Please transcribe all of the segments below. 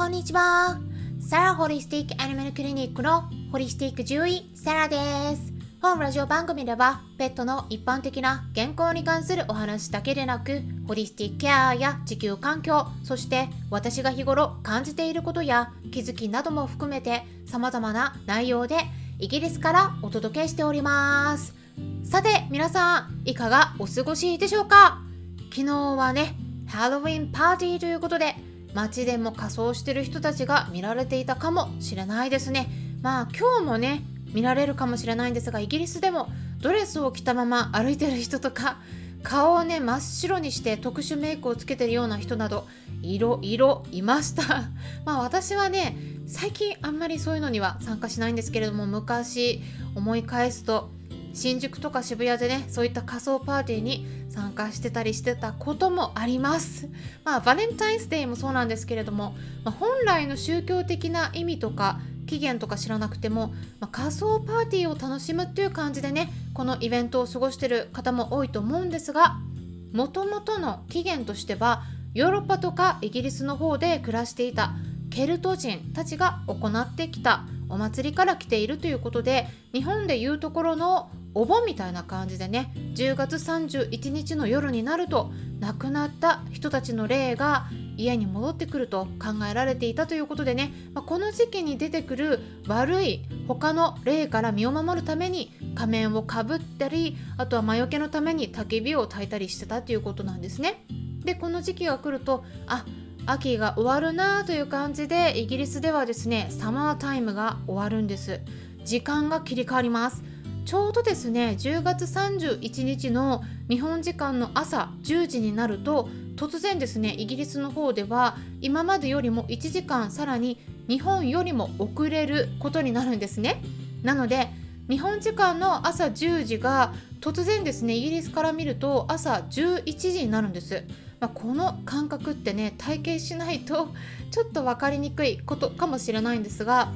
こんにちは。サラホリスティックアニマルクリニックのホリスティック獣医、サラです。本ラジオ番組では、ペットの一般的な健康に関するお話だけでなく、ホリスティックケアや地球環境、そして私が日頃感じていることや気づきなども含めて様々な内容でイギリスからお届けしております。さて、皆さん、いかがお過ごしでしょうか？昨日はね、ハロウィンパーティーということで、街でも仮装してる人たちが見られていたかもしれないですね。まあ今日もね、見られるかもしれないんですがイギリスでもドレスを着たまま歩いてる人とか顔をね真っ白にして特殊メイクをつけてるような人などいろいろいました まあ私はね最近あんまりそういうのには参加しないんですけれども昔思い返すと新宿とか渋谷でねそういった仮装パーティーに参加してたりしてたこともあります。まあバレンタインスデーもそうなんですけれども、まあ、本来の宗教的な意味とか期限とか知らなくても、まあ、仮想パーティーを楽しむっていう感じでねこのイベントを過ごしてる方も多いと思うんですがもともとの起源としてはヨーロッパとかイギリスの方で暮らしていたケルト人たちが行ってきたお祭りから来ているということで日本でいうところのお盆みたいな感じでね10月31日の夜になると亡くなった人たちの霊が家に戻ってくると考えられていたということでね、まあ、この時期に出てくる悪い他の霊から身を守るために仮面をかぶったりあとは魔除けのために焚き火を焚いたりしてたということなんですね。でこの時期が来るとあ秋が終わるなという感じでイギリスではですねサマータイムが終わるんです時間が切り替わりますちょうどですね10月31日の日本時間の朝10時になると突然ですねイギリスの方では今までよりも1時間さらに日本よりも遅れることになるんですね。なので日本時間の朝10時が突然ですねイギリスから見ると朝11時になるんです、まあ、この感覚ってね体験しないとちょっと分かりにくいことかもしれないんですが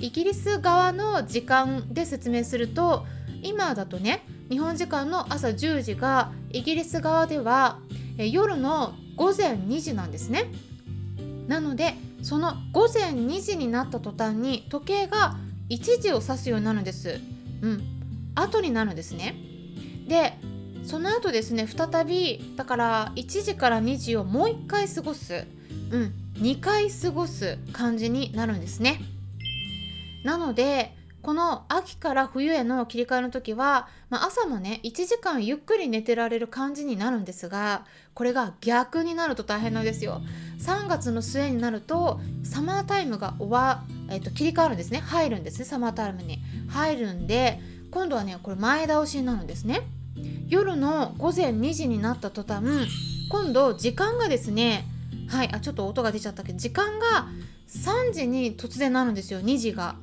イギリス側の時間で説明すると今だとね日本時間の朝10時がイギリス側では夜の午前2時なんですね。なのでその午前2時になった途端に時計が1時を指すようになるんです。うん。後になるんですね。でその後ですね再びだから1時から2時をもう1回過ごす。うん。2回過ごす感じになるんですね。なのでこの秋から冬への切り替えの時は、まあ、朝もね1時間ゆっくり寝てられる感じになるんですがこれが逆になると大変なんですよ。3月の末になるとサマータイムが終わ、えー、と切り替わるんですね。入るんですねサマータイムに。入るんで今度はねこれ前倒しになるんですね。夜の午前2時になった途端今度時間がですねはいあちょっと音が出ちゃったけど時間が3時に突然なるんですよ2時が。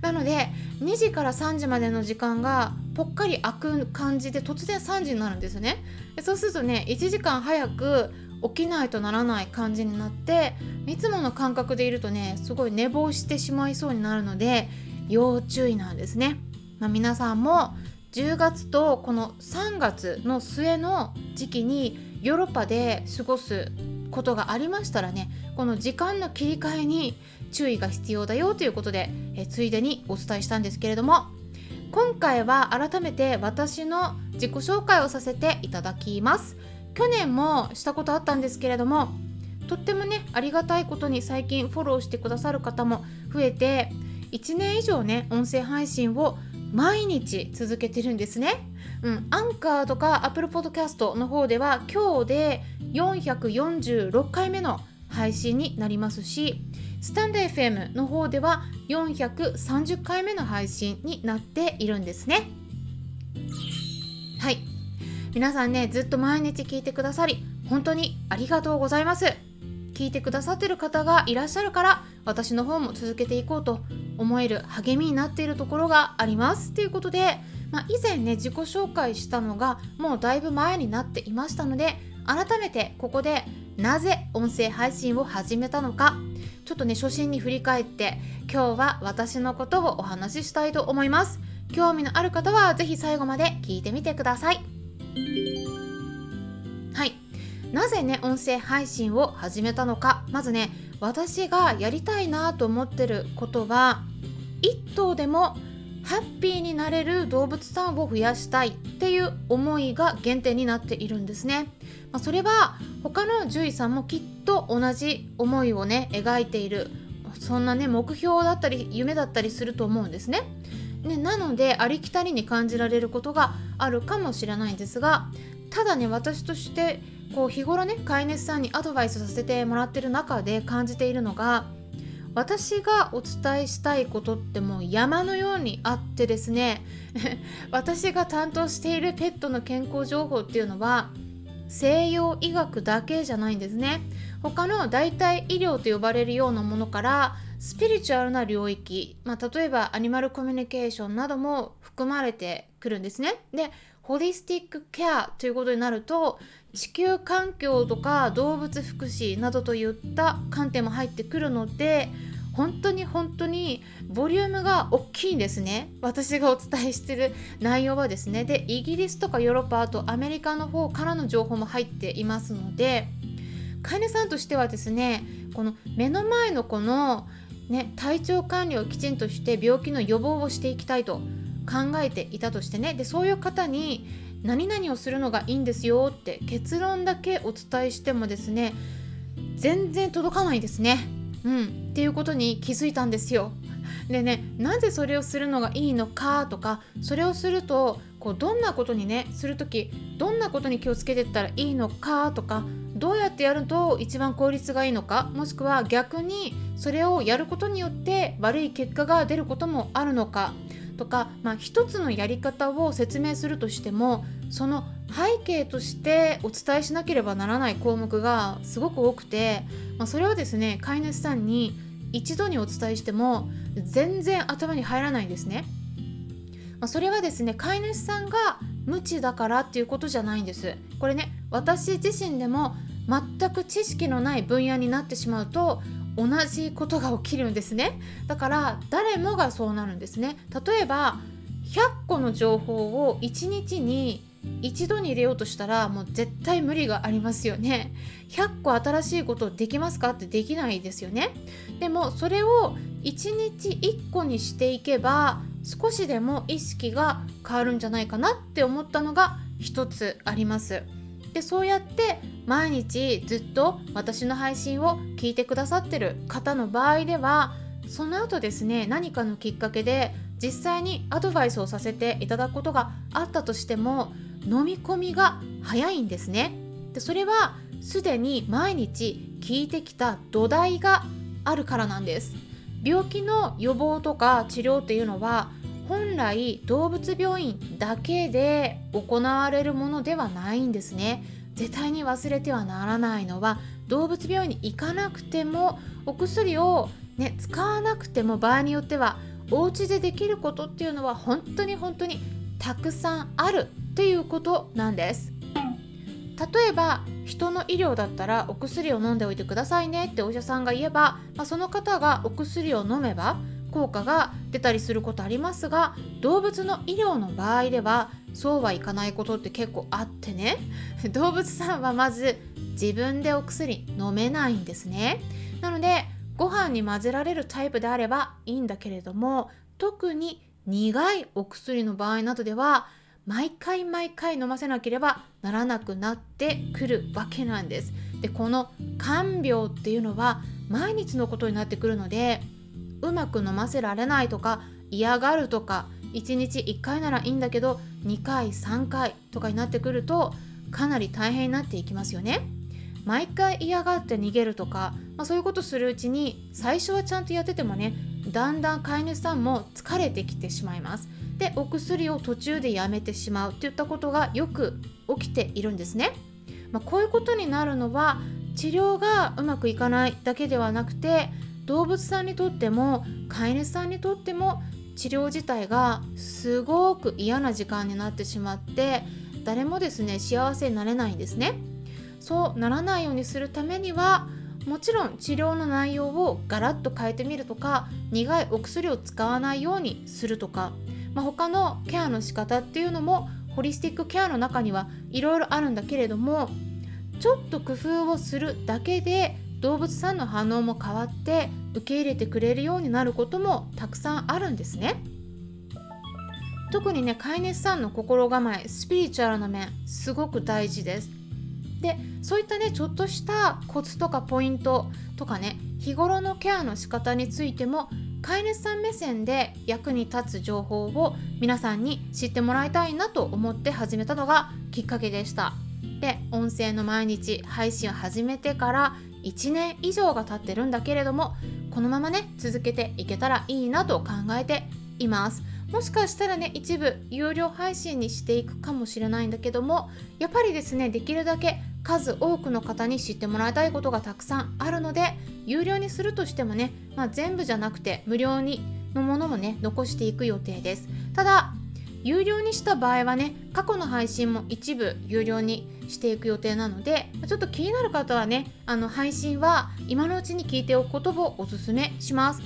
なので2時から3時までの時間がぽっかり空く感じで突然3時になるんですね。そうするとね1時間早く起きないとならない感じになっていつもの感覚でいるとねすごい寝坊してしまいそうになるので要注意なんですね、まあ、皆さんも10月とこの3月の末の時期にヨーロッパで過ごすことがありましたらねこの時間の切り替えに注意が必要だよということで、えついでにお伝えしたんですけれども今回は改めて私の自己紹介をさせていただきます。去年もしたことあったんですけれどもとってもねありがたいことに最近フォローしてくださる方も増えて1年以上ね音声配信を毎日続けてるんですね。うん、アンカーとか Apple Podcast の方では今日で446回目の配信になりますしスタンド FM の方では430回目の配信になっているんですね。はい。皆さんねずっと毎日聞いてくださり本当にありがとうございます。聞いてくださってる方がいらっしゃるから私の方も続けていこうと思える励みになっているところがあります。ということで、まあ、以前ね自己紹介したのがもうだいぶ前になっていましたので改めてここでなぜ音声配信を始めたのかちょっとね初心に振り返って今日は私のことをお話ししたいと思います。興味のある方は是非最後まで聞いてみてください。はい。なぜね音声配信を始めたのか。まずね私がやりたいなと思ってることは1頭でもハッピーになれる動物さんを増やしたいっていう思いが原点になっているんですね。まあ、それは他の獣医さんもきっと同じ思いをね描いているそんなね目標だったり夢だったりすると思うんですね。ねなのでありきたりに感じられることがあるかもしれないんですがただね私としてこう日頃ね飼い主さんにアドバイスさせてもらってる中で感じているのが私がお伝えしたいことってもう山のようにあってですね 私が担当しているペットの健康情報っていうのは西洋医学だけじゃないんですね。他の代替医療と呼ばれるようなものからスピリチュアルな領域、まあ、例えばアニマルコミュニケーションなども含まれてくるんですね。でホリスティックケアということになると地球環境とか動物福祉などといった観点も入ってくるので本当に本当にボリュームが大きいんですね。私がお伝えしてる内容はですね。でイギリスとかヨーロッパあとアメリカの方からの情報も入っていますので飼い主さんとしてはですねこの目の前の子の、ね、体調管理をきちんとして病気の予防をしていきたいと。考えていたとしてねでそういう方に何々をするのがいいんですよって結論だけお伝えしてもですね全然届かないですね。うん、っていうことに気づいたんですよ。でねなぜそれをするのがいいのかとかそれをするとこうどんなことにねする時どんなことに気をつけてったらいいのかとかどうやってやると一番効率がいいのかもしくは逆にそれをやることによって悪い結果が出ることもあるのかとか、まあ、一つのやり方を説明するとしてもその背景としてお伝えしなければならない項目がすごく多くて、まあ、それをですね飼い主さんに一度にお伝えしても全然頭に入らないんですね。まあ、それはですね飼い主さんが無知だからっていうことじゃないんです。これね私自身でも全く知識のない分野になってしまうと同じことが起きるんですね。だから誰もがそうなるんですね。例えば100個の情報を1日に一度に入れようとしたらもう絶対無理がありますよね。100個新しいことできますか？ってできないですよね。でもそれを1日1個にしていけば少しでも意識が変わるんじゃないかなって思ったのが一つあります。でそうやって毎日ずっと私の配信を聞いてくださってる方の場合ではその後ですね何かのきっかけで実際にアドバイスをさせていただくことがあったとしても飲み込みが早いんですね。でそれはすでに毎日聞いてきた土台があるからなんです。病気の予防とか治療っていうのは本来動物病院だけで行われるものではないんですね。絶対に忘れてはならないのは動物病院に行かなくてもお薬を、ね、使わなくても場合によってはお家でできることっていうのは本当に本当にたくさんあるっていうことなんです。例えば人の医療だったらお薬を飲んでおいてくださいねってお医者さんが言えば、まあ、その方がお薬を飲めば効果が出たりすることありますが動物の医療の場合ではそうはいかないことって結構あってね。動物さんはまず自分でお薬飲めないんですね。なのでご飯に混ぜられるタイプであればいいんだけれども特に苦いお薬の場合などでは毎回毎回飲ませなければならなくなってくるわけなんです。でこの看病っていうのは毎日のことになってくるのでうまく飲ませられないとか嫌がるとか1日1回ならいいんだけど2回3回とかになってくるとかなり大変になっていきますよね。毎回嫌がって逃げるとか、まあ、そういうことするうちに最初はちゃんとやっててもねだんだん飼い主さんも疲れてきてしまいます。でお薬を途中でやめてしまうっていったことがよく起きているんですね。まあ、こういうことになるのは治療がうまくいかないだけではなくて動物さんにとっても飼い主さんにとっても治療自体がすごく嫌な時間になってしまって誰もですね幸せになれないんですね。そうならないようにするためにはもちろん治療の内容をガラッと変えてみるとか苦いお薬を使わないようにするとか、まあ、他のケアの仕方っていうのもホリスティックケアの中にはいろいろあるんだけれどもちょっと工夫をするだけで動物さんの反応も変わって受け入れてくれるようになることもたくさんあるんですね。特にね飼い主さんの心構えスピリチュアルな面すごく大事です。でそういったねちょっとしたコツとかポイントとかね日頃のケアの仕方についても飼い主さん目線で役に立つ情報を皆さんに知ってもらいたいなと思って始めたのがきっかけでした。で音声の毎日配信を始めてから1年以上が経ってるんだけれどもこのままね続けていけたらいいなと考えています。もしかしたらね一部有料配信にしていくかもしれないんだけどもやっぱりですねできるだけ数多くの方に知ってもらいたいことがたくさんあるので有料にするとしてもね、まあ、全部じゃなくて無料にのものもね残していく予定です。ただ有料にした場合はね過去の配信も一部有料にしていく予定なのでちょっと気になる方はねあの配信は今のうちに聞いておくことをおすすめします。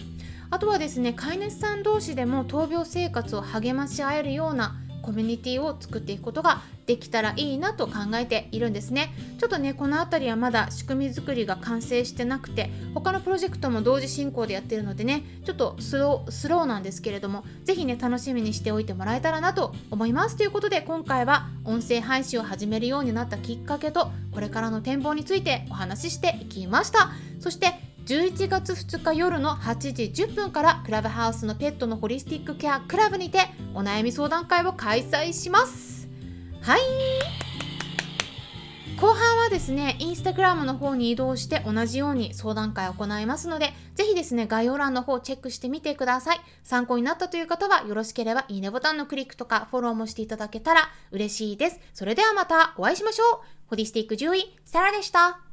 あとはですね飼い主さん同士でも闘病生活を励まし合えるようなコミュニティを作っていくことができたらいいなと考えているんですね。ちょっとねこの辺りはまだ仕組み作りが完成してなくて他のプロジェクトも同時進行でやってるのでねちょっとスロースローなんですけれども是非ね楽しみにしておいてもらえたらなと思います。ということで今回は音声配信を始めるようになったきっかけとこれからの展望についてお話ししていきました。そして11月2日夜の8時10分からクラブハウスのペットのホリスティックケアクラブにてお悩み相談会を開催します。はい。後半はですねインスタグラムの方に移動して同じように相談会を行いますのでぜひですね概要欄の方チェックしてみてください。参考になったという方はよろしければいいねボタンのクリックとかフォローもしていただけたら嬉しいです。それではまたお会いしましょう。ホリスティック獣医サラでした。